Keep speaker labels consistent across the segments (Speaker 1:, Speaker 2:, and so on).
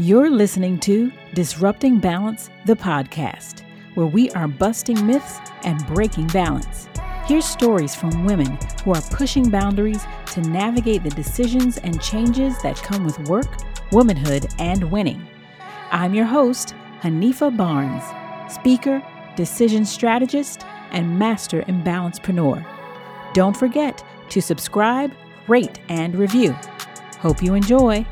Speaker 1: You're listening to Disrupting Balance, the podcast, where we are busting myths and breaking balance. Hear stories from women who are pushing boundaries to navigate the decisions and changes that come with work, womanhood, and winning. I'm your host, Hanifa Barnes, speaker, decision strategist, and master imbalancepreneur. Don't forget to subscribe, rate, and review. Hope you enjoy.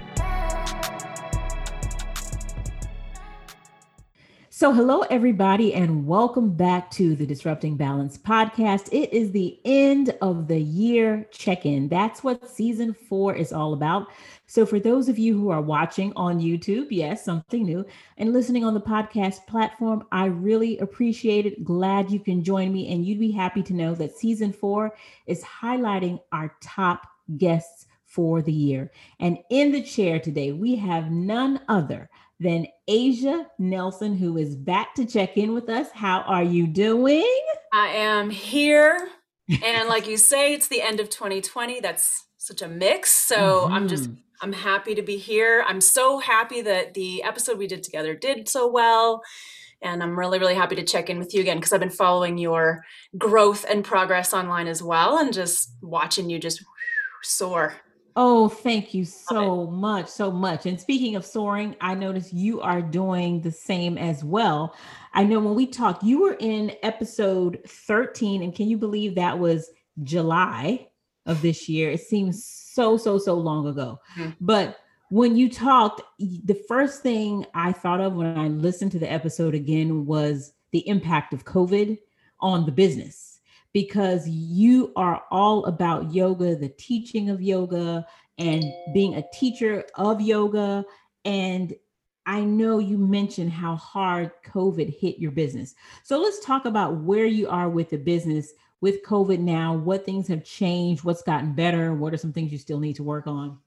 Speaker 1: So, hello, everybody, and welcome back to the Disrupting Balance podcast. It is the end of the year check in. That's what season four is all about. So, for those of you who are watching on YouTube, yes, something new, and listening on the podcast platform, I really appreciate it. Glad you can join me, and you'd be happy to know that season four is highlighting our top guests for the year. And in the chair today, we have none other than Asia Nelson, who is back to check in with us. How are you doing?
Speaker 2: I am here. And like you say, it's the end of 2020. That's such a mix. So mm-hmm. I'm just, mm-hmm. I'm happy to be here. I'm so happy that the episode we did together did so well. And I'm really, really happy to check in with you again because I've been following your growth and progress online as well and just watching you just soar.
Speaker 1: Oh, thank you so much, so much. And speaking of soaring, I noticed you are doing the same as well. I know when we talked, you were in episode 13, and can you believe that was July of this year? It seems so, so, so long ago. Mm-hmm. But when you talked, the first thing I thought of when I listened to the episode again was the impact of COVID on the business because you are all about yoga, the teaching of yoga, and being a teacher of yoga. And I know you mentioned how hard COVID hit your business. So let's talk about where you are with the business with COVID now, what things have changed, what's gotten better, what are some things you still need to work on?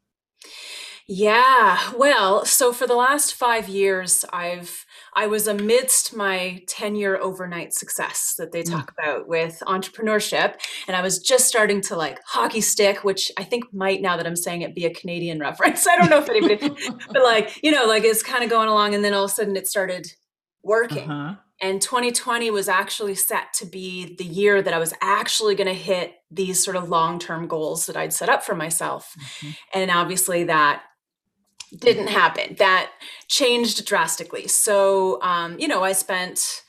Speaker 2: Yeah, well, so for the last five years, I've I was amidst my 10 year overnight success that they mm. talk about with entrepreneurship. And I was just starting to like hockey stick, which I think might, now that I'm saying it, be a Canadian reference. I don't know if anybody, but like, you know, like it's kind of going along. And then all of a sudden it started working. Uh-huh. And 2020 was actually set to be the year that I was actually going to hit these sort of long term goals that I'd set up for myself. Mm-hmm. And obviously that didn't happen. That changed drastically. So, um, you know, I spent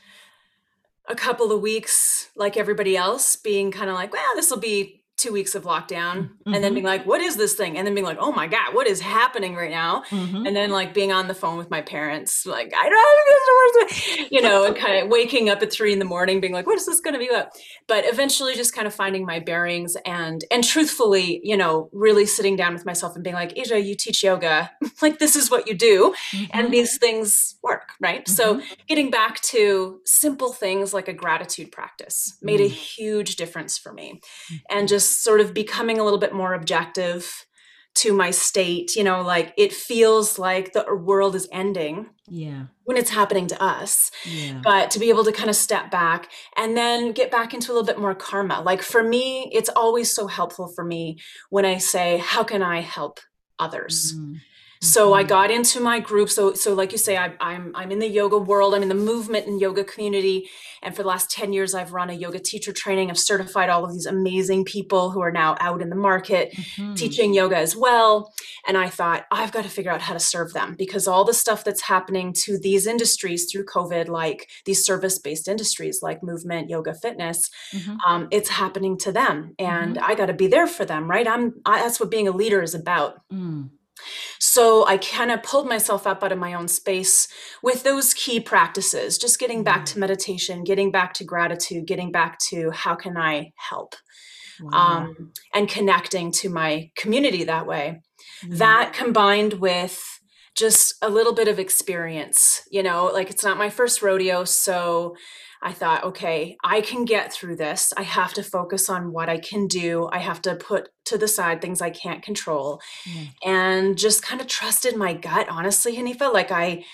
Speaker 2: a couple of weeks, like everybody else, being kind of like, well, this will be two weeks of lockdown mm-hmm. and then mm-hmm. being like what is this thing and then being like oh my god what is happening right now mm-hmm. and then like being on the phone with my parents like i don't know you know and kind of waking up at three in the morning being like what is this going to be about but eventually just kind of finding my bearings and and truthfully you know really sitting down with myself and being like asia you teach yoga like this is what you do mm-hmm. and these things work right so mm-hmm. getting back to simple things like a gratitude practice made a mm. huge difference for me and just sort of becoming a little bit more objective to my state you know like it feels like the world is ending
Speaker 1: yeah
Speaker 2: when it's happening to us yeah. but to be able to kind of step back and then get back into a little bit more karma like for me it's always so helpful for me when i say how can i help others mm-hmm. So I mm-hmm. got into my group. So so like you say, I, I'm I'm in the yoga world. I'm in the movement and yoga community. And for the last 10 years, I've run a yoga teacher training. I've certified all of these amazing people who are now out in the market mm-hmm. teaching yoga as well. And I thought, I've got to figure out how to serve them because all the stuff that's happening to these industries through COVID, like these service-based industries like movement, yoga, fitness, mm-hmm. um, it's happening to them. And mm-hmm. I got to be there for them, right? I'm I, that's what being a leader is about. Mm. So I kind of pulled myself up out of my own space with those key practices, just getting back to mm. meditation, getting back to gratitude, getting back to how can I help, wow. um, and connecting to my community that way. Mm-hmm. That combined with just a little bit of experience, you know, like it's not my first rodeo. So I thought, okay, I can get through this. I have to focus on what I can do. I have to put to the side things I can't control mm. and just kind of trusted my gut, honestly, Hanifa. Like I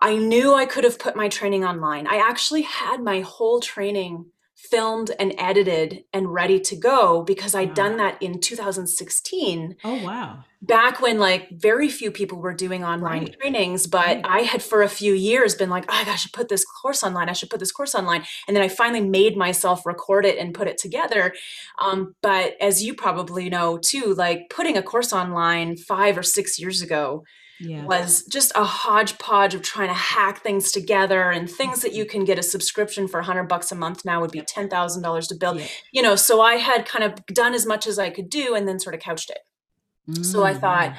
Speaker 2: I knew I could have put my training online. I actually had my whole training filmed and edited and ready to go because I'd wow. done that in 2016.
Speaker 1: Oh, wow.
Speaker 2: Back when like very few people were doing online right. trainings, but right. I had for a few years been like, oh, I should put this course online. I should put this course online. And then I finally made myself record it and put it together. Um, but as you probably know too, like putting a course online five or six years ago, yeah. was just a hodgepodge of trying to hack things together and things that you can get a subscription for 100 bucks a month now would be $10,000 to build. Yeah. You know, so I had kind of done as much as I could do and then sort of couched it. Mm. So I thought mm.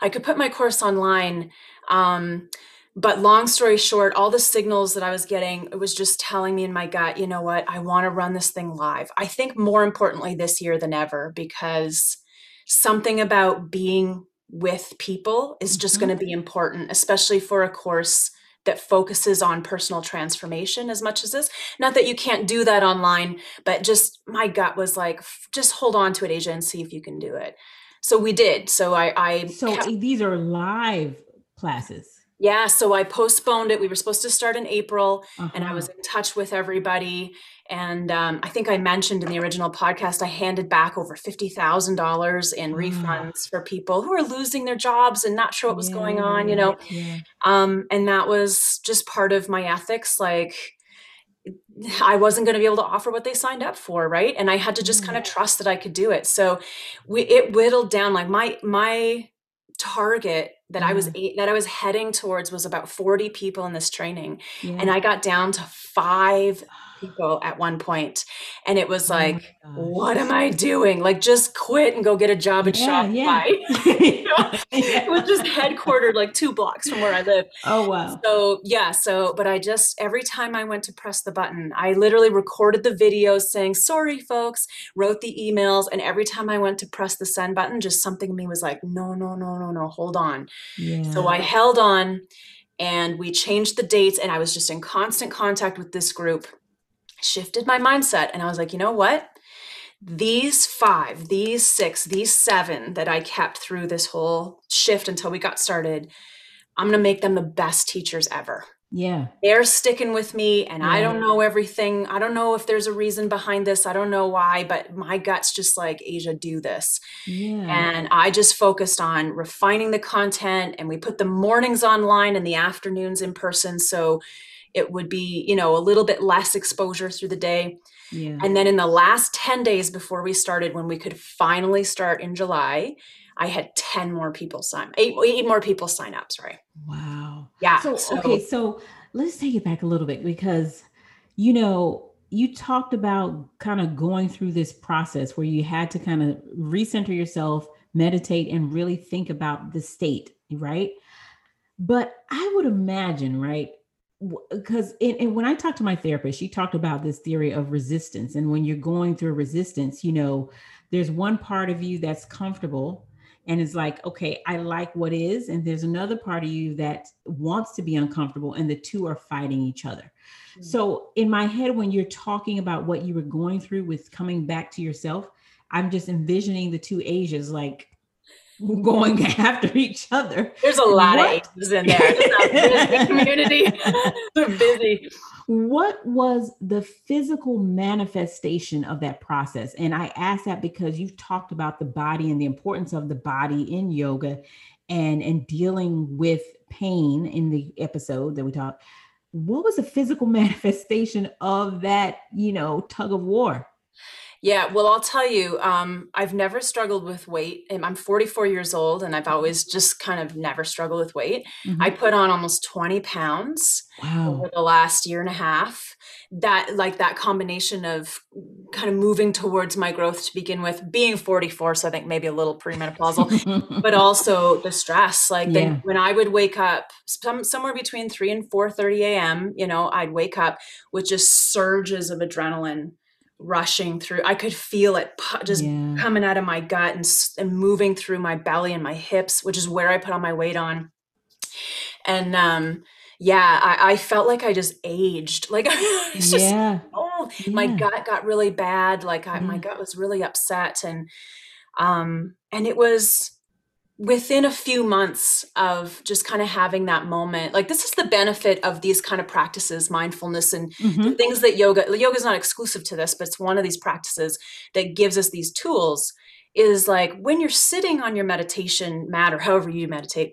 Speaker 2: I could put my course online. Um, but long story short, all the signals that I was getting, it was just telling me in my gut, you know what, I want to run this thing live. I think more importantly this year than ever because something about being with people is just mm-hmm. going to be important, especially for a course that focuses on personal transformation as much as this. Not that you can't do that online, but just my gut was like, just hold on to it, Asia, and see if you can do it. So we did. So I, I
Speaker 1: so kept, these are live classes.
Speaker 2: Yeah, so I postponed it. We were supposed to start in April, uh-huh. and I was uh-huh. in touch with everybody. And um, I think I mentioned in the original podcast, I handed back over fifty thousand dollars in refunds for people who are losing their jobs and not sure what was yeah, going on. You know, yeah. um, and that was just part of my ethics. Like, I wasn't going to be able to offer what they signed up for, right? And I had to just kind of trust that I could do it. So we it whittled down. Like my my target that I was mm. that I was heading towards was about 40 people in this training yeah. and I got down to 5 people at one point and it was oh like oh what am i doing? Like just quit and go get a job at yeah, shopify. Yeah. you know? it was just headquartered like two blocks from where i live.
Speaker 1: Oh wow.
Speaker 2: So yeah so but i just every time i went to press the button i literally recorded the videos saying sorry folks wrote the emails and every time i went to press the send button just something in me was like no no no no no hold on. Yeah. so i held on and we changed the dates and i was just in constant contact with this group shifted my mindset and I was like, you know what? These five, these six, these seven that I kept through this whole shift until we got started, I'm going to make them the best teachers ever.
Speaker 1: Yeah.
Speaker 2: They're sticking with me and yeah. I don't know everything. I don't know if there's a reason behind this. I don't know why, but my gut's just like, Asia, do this. Yeah. And I just focused on refining the content and we put the mornings online and the afternoons in person. So it would be you know a little bit less exposure through the day. Yeah. and then in the last 10 days before we started when we could finally start in july i had 10 more people sign eight, eight more people sign up sorry.
Speaker 1: Wow.
Speaker 2: Yeah
Speaker 1: so, so okay so let's take it back a little bit because you know you talked about kind of going through this process where you had to kind of recenter yourself meditate and really think about the state right? But i would imagine right because and when I talked to my therapist, she talked about this theory of resistance. And when you're going through resistance, you know, there's one part of you that's comfortable and is like, okay, I like what is. And there's another part of you that wants to be uncomfortable, and the two are fighting each other. Mm-hmm. So, in my head, when you're talking about what you were going through with coming back to yourself, I'm just envisioning the two Asias like going after each other.
Speaker 2: There's a lot what? of Asians in there. It's not a community. They're busy.
Speaker 1: What was the physical manifestation of that process? And I ask that because you've talked about the body and the importance of the body in yoga and and dealing with pain in the episode that we talked. What was the physical manifestation of that, you know, tug of war?
Speaker 2: Yeah, well, I'll tell you, um, I've never struggled with weight. I'm 44 years old, and I've always just kind of never struggled with weight. Mm-hmm. I put on almost 20 pounds wow. over the last year and a half. That, like, that combination of kind of moving towards my growth to begin with, being 44, so I think maybe a little premenopausal, but also the stress. Like, yeah. when I would wake up, some somewhere between 3 and 4:30 a.m., you know, I'd wake up with just surges of adrenaline rushing through. I could feel it just yeah. coming out of my gut and, and moving through my belly and my hips, which is where I put all my weight on. And um, yeah, I, I, felt like I just aged. Like it's just yeah. oh, yeah. my gut got really bad. Like I, my gut was really upset, and um, and it was within a few months of just kind of having that moment like this is the benefit of these kind of practices mindfulness and mm-hmm. things that yoga yoga is not exclusive to this but it's one of these practices that gives us these tools is like when you're sitting on your meditation mat or however you meditate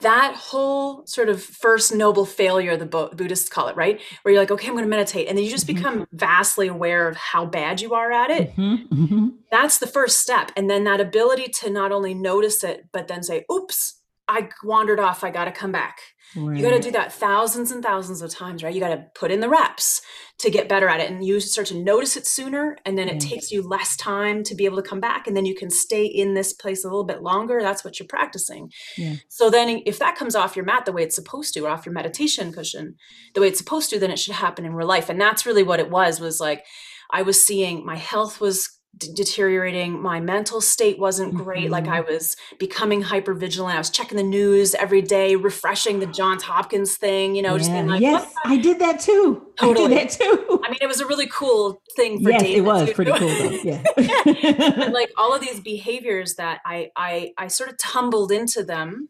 Speaker 2: that whole sort of first noble failure, the Buddhists call it, right? Where you're like, okay, I'm going to meditate. And then you just mm-hmm. become vastly aware of how bad you are at it. Mm-hmm. Mm-hmm. That's the first step. And then that ability to not only notice it, but then say, oops, I wandered off. I got to come back. Right. You got to do that thousands and thousands of times, right? You got to put in the reps to get better at it. And you start to notice it sooner. And then it takes you less time to be able to come back. And then you can stay in this place a little bit longer. That's what you're practicing. Yeah. So then if that comes off your mat the way it's supposed to, or off your meditation cushion the way it's supposed to, then it should happen in real life. And that's really what it was, was like, I was seeing my health was deteriorating my mental state wasn't great mm-hmm. like i was becoming hyper vigilant i was checking the news every day refreshing the johns hopkins thing you know yeah. just being like
Speaker 1: yes i did that too totally. i did that too
Speaker 2: i mean it was a really cool thing for
Speaker 1: yes David it was pretty cool though.
Speaker 2: yeah like all of these behaviors that i i i sort of tumbled into them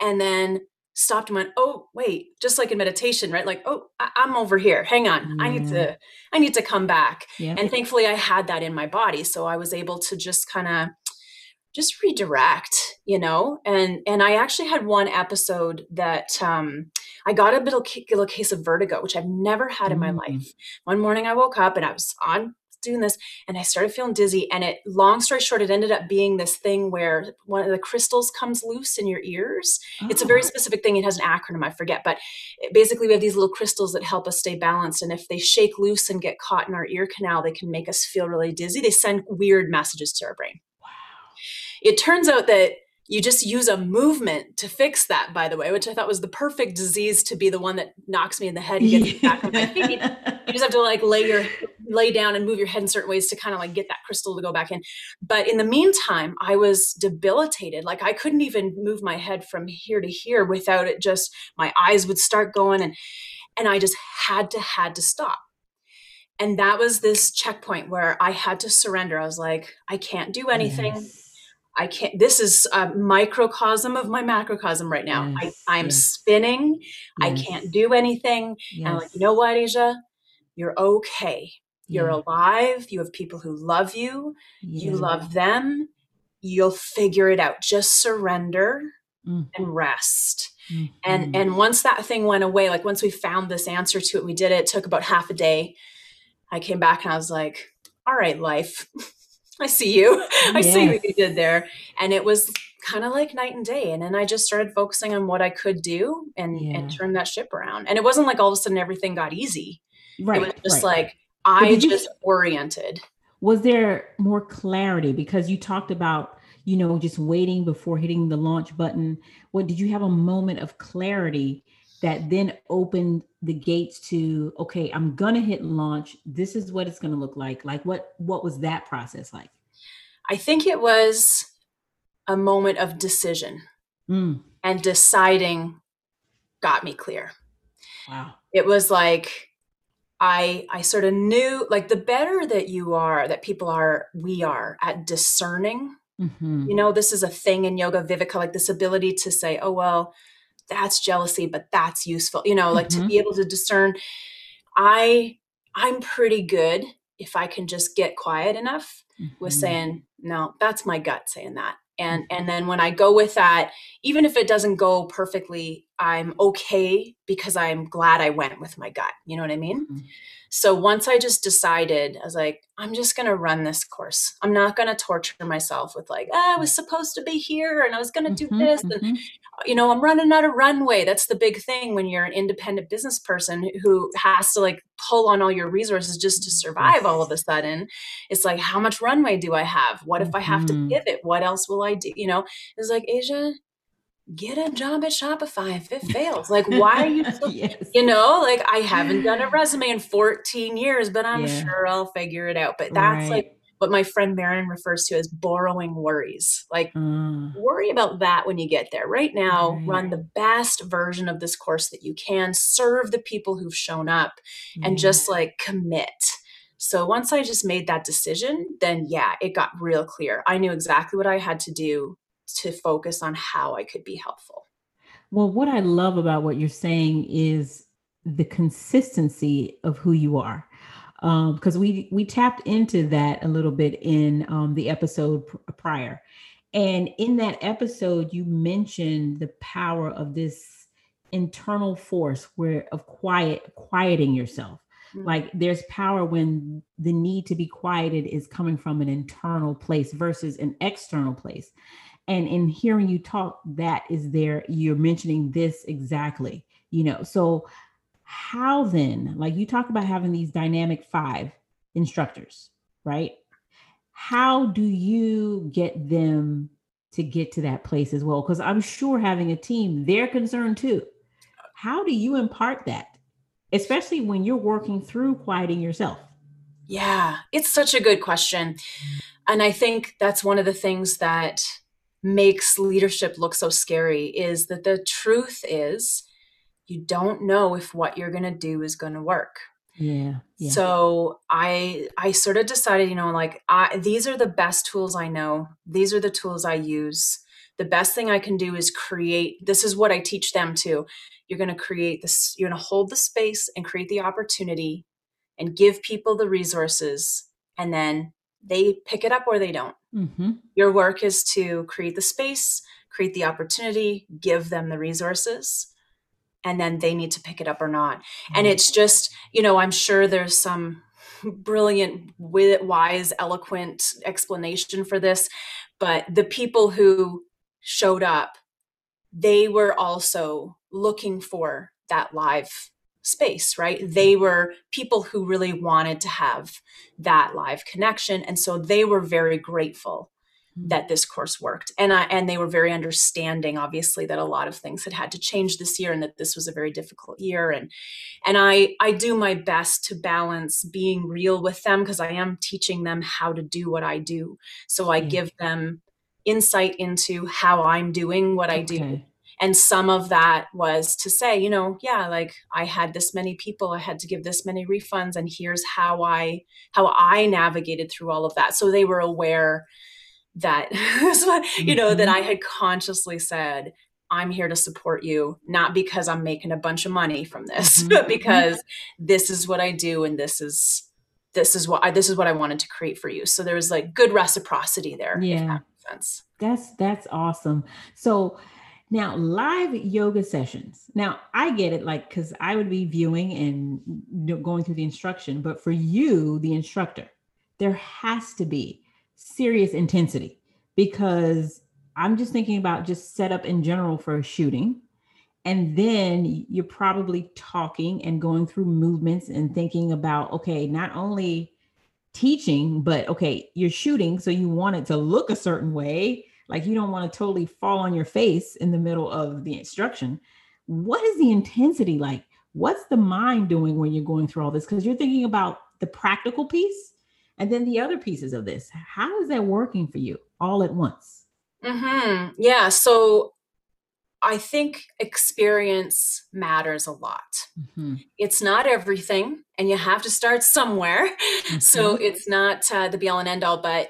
Speaker 2: and then stopped and went, oh wait, just like in meditation, right? Like, oh, I- am over here. Hang on, yeah. I need to, I need to come back. Yeah. And thankfully, I had that in my body, so I was able to just kind of just redirect you know and and i actually had one episode that um i got a little, little case of vertigo which i've never had in my mm. life one morning i woke up and i was on doing this and I started feeling dizzy. And it, long story short, it ended up being this thing where one of the crystals comes loose in your ears. Oh. It's a very oh. specific thing. It has an acronym, I forget, but basically we have these little crystals that help us stay balanced. And if they shake loose and get caught in our ear canal, they can make us feel really dizzy. They send weird messages to our brain. Wow. It turns out that you just use a movement to fix that, by the way, which I thought was the perfect disease to be the one that knocks me in the head and gets me back on my feet. You just have to like lay your lay down and move your head in certain ways to kind of like get that crystal to go back in. But in the meantime, I was debilitated. Like I couldn't even move my head from here to here without it just my eyes would start going and and I just had to had to stop. And that was this checkpoint where I had to surrender. I was like, I can't do anything. Yes I can't, this is a microcosm of my macrocosm right now. Yes, I, I'm yes. spinning. Yes. I can't do anything. And I'm like, you know what, Asia? You're okay. You're yeah. alive. You have people who love you. Yeah. You love them. You'll figure it out. Just surrender mm. and rest. Mm-hmm. And and once that thing went away, like once we found this answer to it, we did it. it took about half a day. I came back and I was like, all right, life. I see you. I yes. see what you did there. And it was kind of like night and day. And then I just started focusing on what I could do and, yeah. and turn that ship around. And it wasn't like all of a sudden everything got easy. Right. It was just right. like I just you, oriented.
Speaker 1: Was there more clarity? Because you talked about, you know, just waiting before hitting the launch button. What did you have a moment of clarity that then opened the gates to okay i'm gonna hit launch this is what it's gonna look like like what what was that process like
Speaker 2: i think it was a moment of decision mm. and deciding got me clear wow it was like i i sort of knew like the better that you are that people are we are at discerning mm-hmm. you know this is a thing in yoga viveka like this ability to say oh well that's jealousy but that's useful you know like mm-hmm. to be able to discern i i'm pretty good if i can just get quiet enough mm-hmm. with saying no that's my gut saying that and mm-hmm. and then when i go with that even if it doesn't go perfectly i'm okay because i'm glad i went with my gut you know what i mean mm-hmm. So once I just decided, I was like, I'm just going to run this course. I'm not going to torture myself with like, ah, I was supposed to be here and I was going to do mm-hmm, this. Mm-hmm. And, you know, I'm running out of runway. That's the big thing when you're an independent business person who has to like pull on all your resources just to survive all of a sudden. It's like, how much runway do I have? What if I have to mm-hmm. pivot? What else will I do? You know, it's like, Asia, get a job at Shopify if it fails. Like, why are you, still, yes. you know, like I haven't done a resume in 14 years, but I'm yeah. sure I'll figure it out. But that's right. like what my friend Marion refers to as borrowing worries. Like, mm. worry about that when you get there. Right now, right. run the best version of this course that you can, serve the people who've shown up, and just like commit So once I just made that decision, then yeah, it got real clear. I knew exactly what I had to do to focus on how I could be helpful.
Speaker 1: Well, what I love about what you're saying is the consistency of who you are. Because um, we we tapped into that a little bit in um, the episode pr- prior, and in that episode, you mentioned the power of this internal force where of quiet quieting yourself Mm-hmm. Like there's power when the need to be quieted is coming from an internal place versus an external place. And in hearing you talk, that is there, you're mentioning this exactly, you know. So, how then, like you talk about having these dynamic five instructors, right? How do you get them to get to that place as well? Because I'm sure having a team, they're concerned too. How do you impart that? especially when you're working through quieting yourself?
Speaker 2: Yeah, it's such a good question. And I think that's one of the things that makes leadership look so scary is that the truth is you don't know if what you're going to do is going to work.
Speaker 1: Yeah,
Speaker 2: yeah, So I I sort of decided, you know, like I these are the best tools I know. These are the tools I use. The best thing I can do is create this is what I teach them to you're going to create this, you're going to hold the space and create the opportunity and give people the resources. And then they pick it up or they don't. Mm-hmm. Your work is to create the space, create the opportunity, give them the resources, and then they need to pick it up or not. Mm-hmm. And it's just, you know, I'm sure there's some brilliant, wise, eloquent explanation for this, but the people who showed up, they were also looking for that live space, right? They were people who really wanted to have that live connection. And so they were very grateful hmm. that this course worked and I, and they were very understanding obviously that a lot of things had had to change this year and that this was a very difficult year and and I I do my best to balance being real with them because I am teaching them how to do what I do so I give them insight into how I'm doing what I do and some of that was to say you know yeah like i had this many people i had to give this many refunds and here's how i how i navigated through all of that so they were aware that you know that mm-hmm. i had consciously said i'm here to support you not because i'm making a bunch of money from this mm-hmm. but mm-hmm. because this is what i do and this is this is what I, this is what i wanted to create for you so there was like good reciprocity there
Speaker 1: yeah that that's that's awesome so now, live yoga sessions. Now, I get it, like, because I would be viewing and going through the instruction, but for you, the instructor, there has to be serious intensity because I'm just thinking about just setup in general for a shooting. And then you're probably talking and going through movements and thinking about, okay, not only teaching, but okay, you're shooting. So you want it to look a certain way like you don't want to totally fall on your face in the middle of the instruction. What is the intensity like? What's the mind doing when you're going through all this? Because you're thinking about the practical piece and then the other pieces of this. How is that working for you all at once?
Speaker 2: Mm-hmm. Yeah. So I think experience matters a lot. Mm-hmm. It's not everything, and you have to start somewhere. Mm-hmm. So it's not uh, the be all and end all, but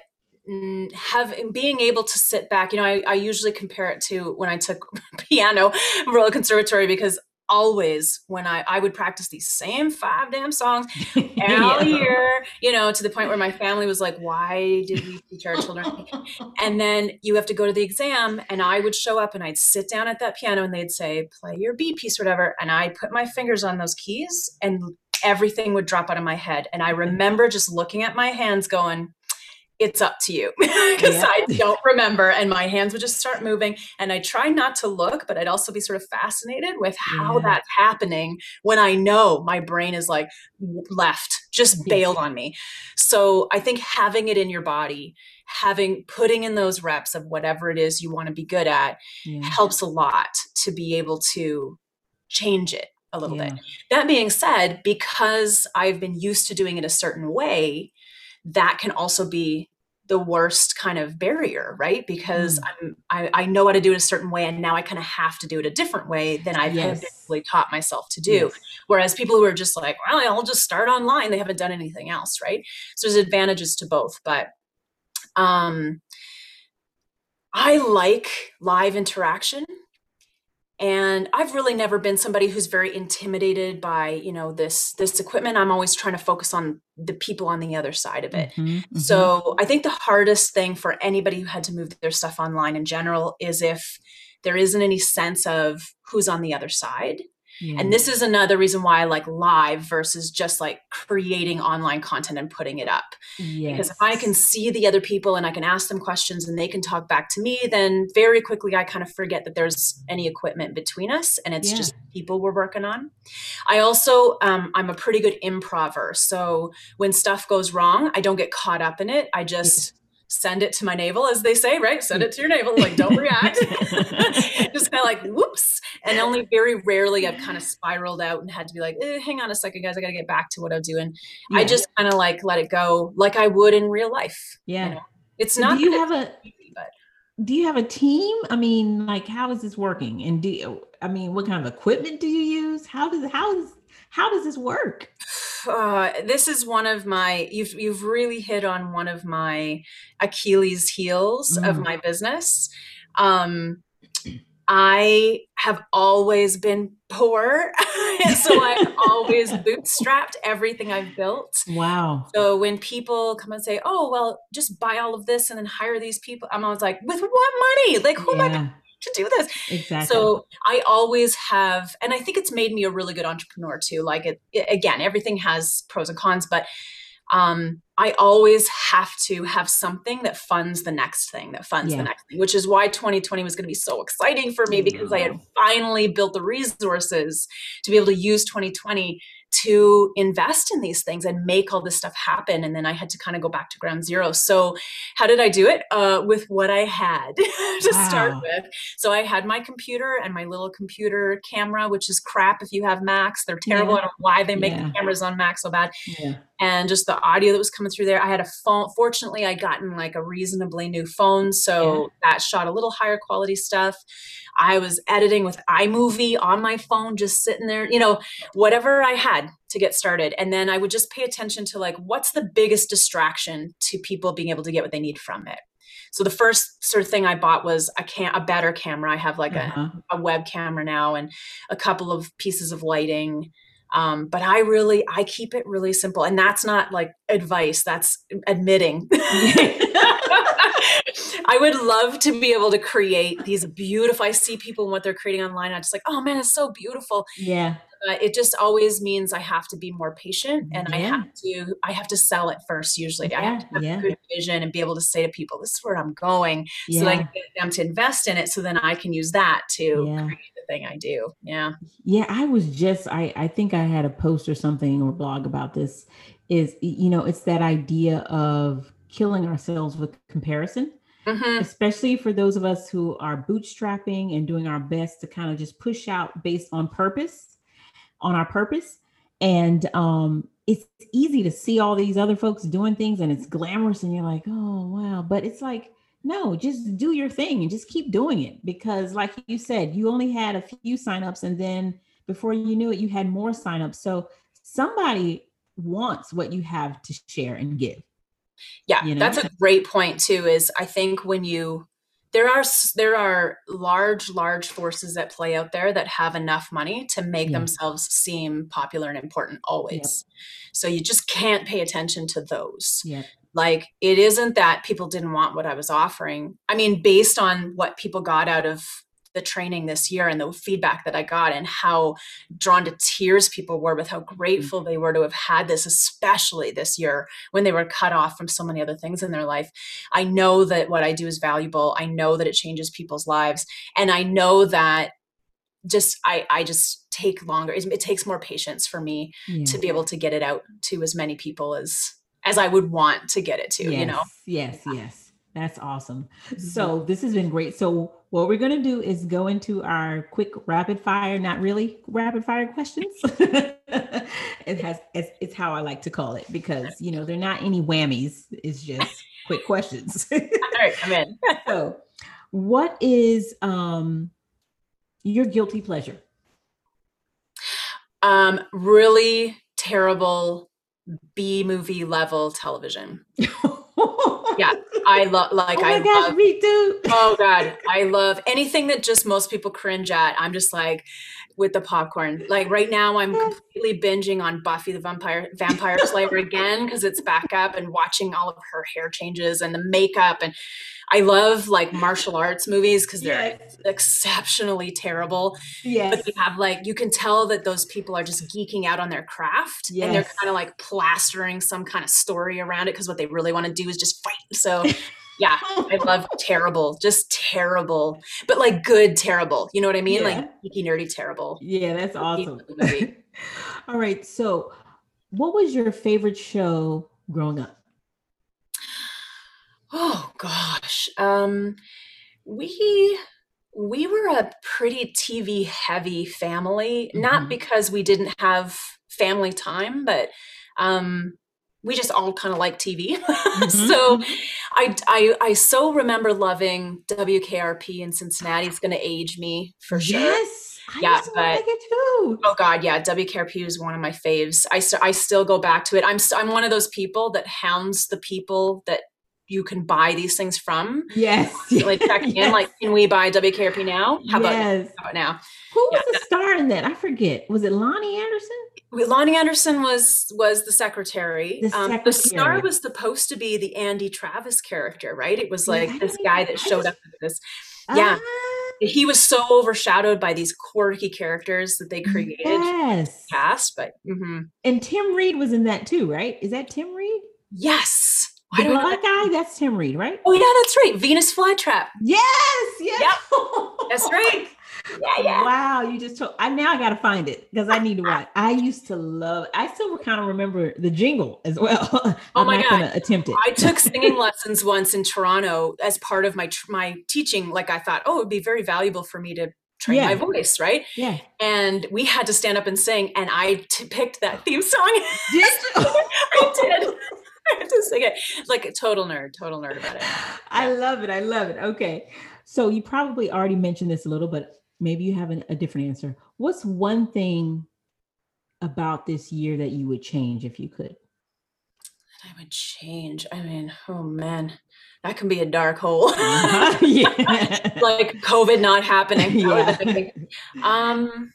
Speaker 2: have being able to sit back you know I, I usually compare it to when i took piano royal conservatory because always when I, I would practice these same five damn songs all yeah. year, you know, to the point where my family was like, why did we teach our children? and then you have to go to the exam and I would show up and I'd sit down at that piano and they'd say, play your B piece or whatever. And I put my fingers on those keys and everything would drop out of my head. And I remember just looking at my hands going, it's up to you because yeah. I don't remember. And my hands would just start moving. And I try not to look, but I'd also be sort of fascinated with how yeah. that's happening when I know my brain is like left, just bailed on me. So I think having it in your body, having putting in those reps of whatever it is you want to be good at yeah. helps a lot to be able to change it a little bit. That being said, because I've been used to doing it a certain way, that can also be the worst kind of barrier, right? Because mm. I'm I, I, know how to do it a certain way, and now I kind of have to do it a different way than I've yes. habitually taught myself to do. Yes. Whereas people who are just like, well, I'll just start online, they haven't done anything else, right? So there's advantages to both, but um, I like live interaction and i've really never been somebody who's very intimidated by you know this this equipment. I'm always trying to focus on the people on the other side of it. Mm-hmm, mm-hmm. so i think the hardest thing for anybody who had to move their stuff online in general is if there isn't any sense of who's on the other side and this is another reason why I like live versus just like creating online content and putting it up. Yes. Because if I can see the other people and I can ask them questions and they can talk back to me, then very quickly I kind of forget that there's any equipment between us and it's yeah. just people we're working on. I also, um, I'm a pretty good improver. So when stuff goes wrong, I don't get caught up in it. I just send it to my navel, as they say, right? Send it to your navel, like don't react. Just kind of like whoops. And only very rarely I've kind of spiraled out and had to be like, eh, hang on a second, guys, I gotta get back to what I'm doing. Yeah. I just kind of like let it go like I would in real life.
Speaker 1: Yeah. You know?
Speaker 2: It's so not
Speaker 1: do you have a but do you have a team? I mean, like how is this working? And do I mean what kind of equipment do you use? How does how does how does this work?
Speaker 2: Uh, this is one of my you've you've really hit on one of my Achilles heels mm. of my business. Um, I have always been poor. so I've always bootstrapped everything I've built.
Speaker 1: Wow.
Speaker 2: So when people come and say, oh, well, just buy all of this and then hire these people, I'm always like, with what money? Like, who yeah. am I to do this.
Speaker 1: Exactly.
Speaker 2: So I always have, and I think it's made me a really good entrepreneur too. Like it, it again, everything has pros and cons, but um, I always have to have something that funds the next thing, that funds yeah. the next thing, which is why 2020 was going to be so exciting for me because I had finally built the resources to be able to use 2020 to invest in these things and make all this stuff happen. And then I had to kind of go back to ground zero. So, how did I do it? Uh, with what I had to wow. start with. So, I had my computer and my little computer camera, which is crap if you have Macs. They're terrible. Yeah. I don't know why they make yeah. the cameras on Mac so bad. Yeah. And just the audio that was coming through there. I had a phone. Fortunately, I gotten like a reasonably new phone. So, that shot a little higher quality stuff. I was editing with iMovie on my phone, just sitting there, you know, whatever I had to get started. And then I would just pay attention to like, what's the biggest distraction to people being able to get what they need from it? So the first sort of thing I bought was a can a better camera. I have like uh-huh. a, a web camera now and a couple of pieces of lighting. Um, but I really I keep it really simple, and that's not like advice. That's admitting. I would love to be able to create these beautiful. I see people and what they're creating online. I'm just like, oh man, it's so beautiful.
Speaker 1: Yeah.
Speaker 2: Uh, it just always means I have to be more patient, and yeah. I have to I have to sell it first. Usually, yeah. I have to have yeah. a good vision and be able to say to people, "This is where I'm going," so I can get them to invest in it. So then I can use that to create the thing I do. Yeah.
Speaker 1: Yeah, I was just I I think I had a post or something or blog about this. Is you know it's that idea of killing ourselves with comparison mm-hmm. especially for those of us who are bootstrapping and doing our best to kind of just push out based on purpose, on our purpose. And um, it's easy to see all these other folks doing things and it's glamorous, and you're like, oh, wow. But it's like, no, just do your thing and just keep doing it because, like you said, you only had a few signups, and then before you knew it, you had more signups. So somebody wants what you have to share and give.
Speaker 2: Yeah, you know? that's a great point too. Is I think when you there are there are large large forces that play out there that have enough money to make yeah. themselves seem popular and important always. Yep. So you just can't pay attention to those. Like it isn't that people didn't want what I was offering. I mean, based on what people got out of the training this year and the feedback that I got and how drawn to tears people were with how mm-hmm. grateful they were to have had this, especially this year when they were cut off from so many other things in their life. I know that what I do is valuable. I know that it changes people's lives. And I know that just I I just take longer. It, it takes more patience for me yeah. to be able to get it out to as many people as as I would want to get it to,
Speaker 1: yes,
Speaker 2: you know.
Speaker 1: Yes, yes. That's awesome. Mm-hmm. So this has been great. So what we're going to do is go into our quick rapid fire, not really rapid fire questions. it has it's, it's how I like to call it because you know they're not any whammies. It's just quick questions.
Speaker 2: All right, I'm in.
Speaker 1: so, what is um your guilty pleasure?
Speaker 2: Um, really terrible B movie level television. yeah, I love like
Speaker 1: oh my
Speaker 2: I
Speaker 1: gosh,
Speaker 2: love.
Speaker 1: me too.
Speaker 2: Oh god, I love anything that just most people cringe at. I'm just like with the popcorn. Like right now, I'm completely binging on Buffy the Vampire Vampire Slayer again because it's back up and watching all of her hair changes and the makeup and I love like martial arts movies because they're
Speaker 1: Yes.
Speaker 2: exceptionally terrible.
Speaker 1: Yes.
Speaker 2: But you have like you can tell that those people are just geeking out on their craft and they're kind of like plastering some kind of story around it because what they really want to do is just fight. So yeah, I love terrible, just terrible, but like good terrible. You know what I mean?
Speaker 1: Yeah.
Speaker 2: Like geeky nerdy terrible.
Speaker 1: Yeah, that's awesome. All right. So, what was your favorite show growing up?
Speaker 2: Oh gosh. Um we we were a pretty TV heavy family, not
Speaker 1: Mhm.
Speaker 2: because we didn't have family time, but um we just all kind of like TV. so I, I I so remember loving WKRP in Cincinnati. It's going to age me for sure.
Speaker 1: Yes. I
Speaker 2: Yeah, but-
Speaker 1: like it too.
Speaker 2: Oh God, yeah, WKRP is one of my faves. I, I still go back to it. I'm I'm one of those people that hounds the people that you can buy these things from.
Speaker 1: Yes.
Speaker 2: Like check in,
Speaker 1: yes.
Speaker 2: like, can we buy WKRP now? How about,
Speaker 1: yes.
Speaker 2: how about now?
Speaker 1: Who was
Speaker 2: Yeah.
Speaker 1: the star in that? I forget. Was it Loni Anderson?
Speaker 2: Loni Anderson was was the secretary.
Speaker 1: The
Speaker 2: Um, the star was supposed to be the Andy Travis character, right? It was like
Speaker 1: I
Speaker 2: this guy that showed up at this. Yeah.
Speaker 1: Ah,
Speaker 2: He was so overshadowed by these quirky characters that they created
Speaker 1: Yes.
Speaker 2: cast, but mhm.
Speaker 1: And Tim Reid was in that too, right? Is that Tim Reid?
Speaker 2: yes.
Speaker 1: The
Speaker 2: I don't know.
Speaker 1: black guy? That's Tim Reid, right?
Speaker 2: Oh yeah, that's right. Venus flytrap.
Speaker 1: Yes. Yes. Yep.
Speaker 2: Oh that's right. Yeah, yeah.
Speaker 1: Wow, you just told I now I gotta find it because I need to watch. I used to love I still kind of remember the jingle as well.
Speaker 2: Oh my God.
Speaker 1: attempt it.
Speaker 2: I took singing lessons once in Toronto as part of my tr- my teaching. Like I thought, oh, it would be very valuable for me to train
Speaker 1: Yeah.
Speaker 2: my voice, right?
Speaker 1: yeah.
Speaker 2: And we had to stand up and sing, and I t- picked that theme song.
Speaker 1: Did?
Speaker 2: I did. I had to sing it like a total nerd, total nerd about it.
Speaker 1: I love it. I love it. Okay. So you probably already mentioned this a little, but maybe you have an, a different answer. What's one thing about this year that you would change if you could?
Speaker 2: I would change. I mean, oh man, that can be a dark hole.
Speaker 1: yeah.
Speaker 2: like COVID not happening.
Speaker 1: Yeah.
Speaker 2: a big thing. Um,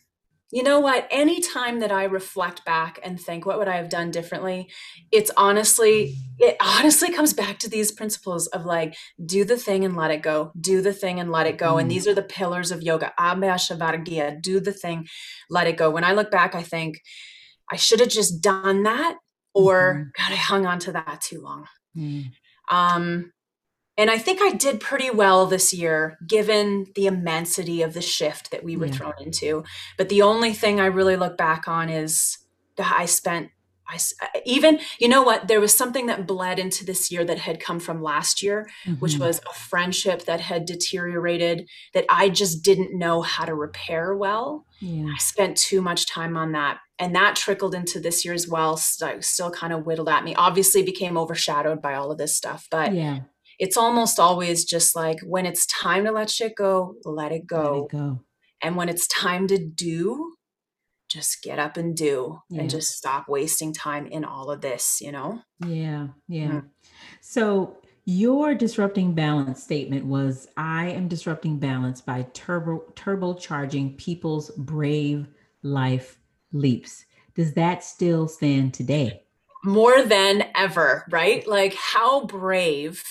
Speaker 2: you know what? Any time that I reflect back and think, what would I have done differently? It's honestly, it honestly comes back to these principles of like, do the thing and let it go. Do the thing and let it go. And
Speaker 1: Mm.
Speaker 2: these are the pillars of yoga. Abhyasa Vairagya. Do the thing, let it go. When I look back, I think I should have just done that, or God, I hung on to that too long.
Speaker 1: Mm.
Speaker 2: Um, and I think I did pretty well this year, given the immensity of the shift that we were
Speaker 1: Yeah.
Speaker 2: thrown into. But the only thing I really look back on is I spent. I even you know what there was something that bled into this year that had come from last year which
Speaker 1: Mhm.
Speaker 2: was a friendship that had deteriorated that I just didn't know how to repair well
Speaker 1: yeah.
Speaker 2: I spent too much time on that. And that trickled into this year as well. So still kind of whittled at me. Obviously became overshadowed by all of this stuff. But
Speaker 1: yeah.
Speaker 2: It's almost always just like when it's time to let shit go, let it
Speaker 1: Let
Speaker 2: go.
Speaker 1: it go.
Speaker 2: And when it's time to do, just get up and do
Speaker 1: Yeah.
Speaker 2: and just stop wasting time in all of this, you know?
Speaker 1: Yeah, yeah.
Speaker 2: Mm.
Speaker 1: So your disrupting balance statement was I am disrupting balance by turbo turbocharging people's brave life leaps. Does that still stand today?
Speaker 2: More than ever, right? Like how brave.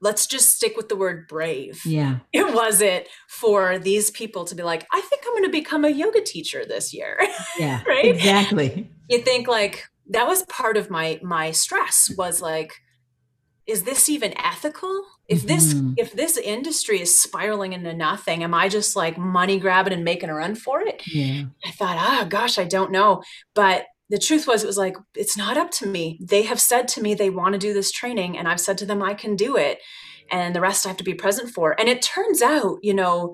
Speaker 2: Let's just stick with the word brave.
Speaker 1: Yeah.
Speaker 2: it was it for these people to be like, I think I'm going to become a yoga teacher this year.
Speaker 1: Yeah.
Speaker 2: Right?
Speaker 1: Exactly.
Speaker 2: you think like that was part of my my stress was like, is this even ethical? If this
Speaker 1: Mhm.
Speaker 2: if this industry is spiraling into nothing, am I just like money grabbing and making a run for it?
Speaker 1: Yeah.
Speaker 2: I thought, ah, gosh, I don't know. But the truth was, it was like, it's not up to me. They have said to me they want to do this training, and I've said to them I can do it. And the rest I have to be present for. And it turns out, you know,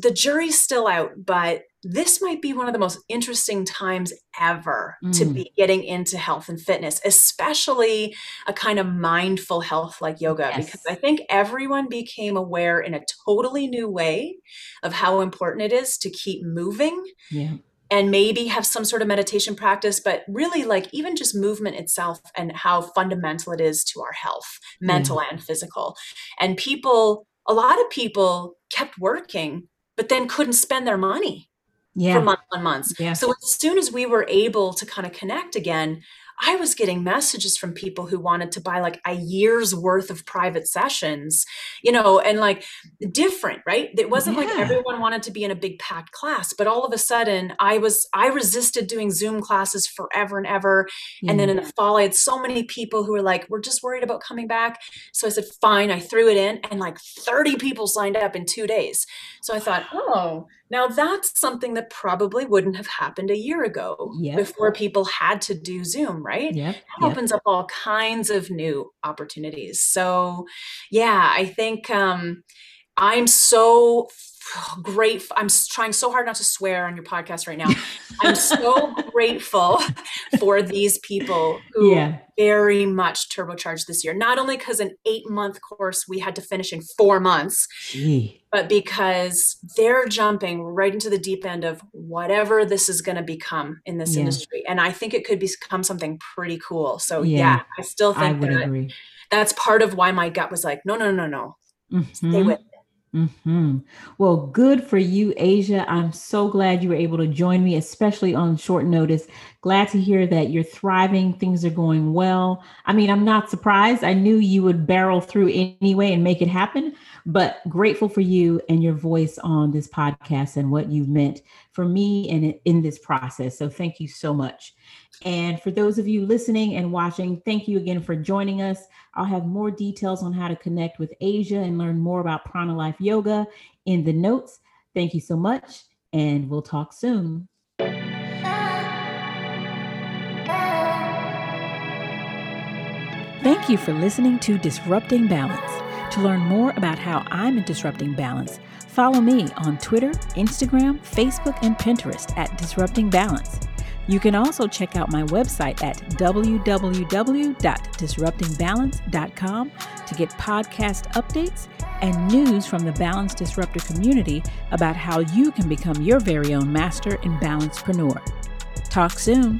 Speaker 2: the jury's still out, but this might be one of the most interesting times ever mm. to be getting into health and fitness, especially a kind of mindful health like yoga, yes. because I think everyone became aware in a totally new way of how important it is to keep moving.
Speaker 1: Yeah.
Speaker 2: And maybe have some sort of meditation practice, but really, like even just movement itself and how fundamental it is to our health, mental yeah. and physical. And people, a lot of people kept working, but then couldn't spend their money
Speaker 1: yeah.
Speaker 2: for months on months. Yeah. So as soon as we were able to kind of connect again, I was getting messages from people who wanted to buy like a year's worth of private sessions, you know, and like different, right? It wasn't yeah. like everyone wanted to be in a big packed class, but all of a sudden I was, I resisted doing Zoom classes forever and ever. Yeah. And then in the mm. fall, I had so many people who were like, we're just worried about coming back. So I said, fine. I threw it in and like 30 people signed up in two days. So I thought, oh, now that's something that probably wouldn't have happened a year ago yep. before people had to do Zoom, right?
Speaker 1: Yep.
Speaker 2: That yep. opens up all kinds of new opportunities. So yeah, I think um, I'm so great. I'm trying so hard not to swear on your podcast right now. I'm so grateful for these people who yeah. very much turbocharged this year. Not only because an eight month course we had to finish in four months, Gee. but because they're jumping right into the deep end of whatever this is going to become in this yeah. industry. And I think it could become something pretty cool. So yeah, yeah I still think I that agree. that's part of why my gut was like, no, no, no, no. Mm-hmm. Stay with
Speaker 1: hmm Well, good for you, Asia. I'm so glad you were able to join me, especially on short notice. Glad to hear that you're thriving, things are going well. I mean, I'm not surprised. I knew you would barrel through anyway and make it happen, but grateful for you and your voice on this podcast and what you've meant for me and in this process. So, thank you so much. And for those of you listening and watching, thank you again for joining us. I'll have more details on how to connect with Asia and learn more about Prana Life Yoga in the notes. Thank you so much, and we'll talk soon. Thank you for listening to Disrupting Balance. To learn more about how I'm in disrupting balance, follow me on Twitter, Instagram, Facebook, and Pinterest at Disrupting Balance. You can also check out my website at www.disruptingbalance.com to get podcast updates and news from the Balance Disruptor community about how you can become your very own master and balancepreneur. Talk soon.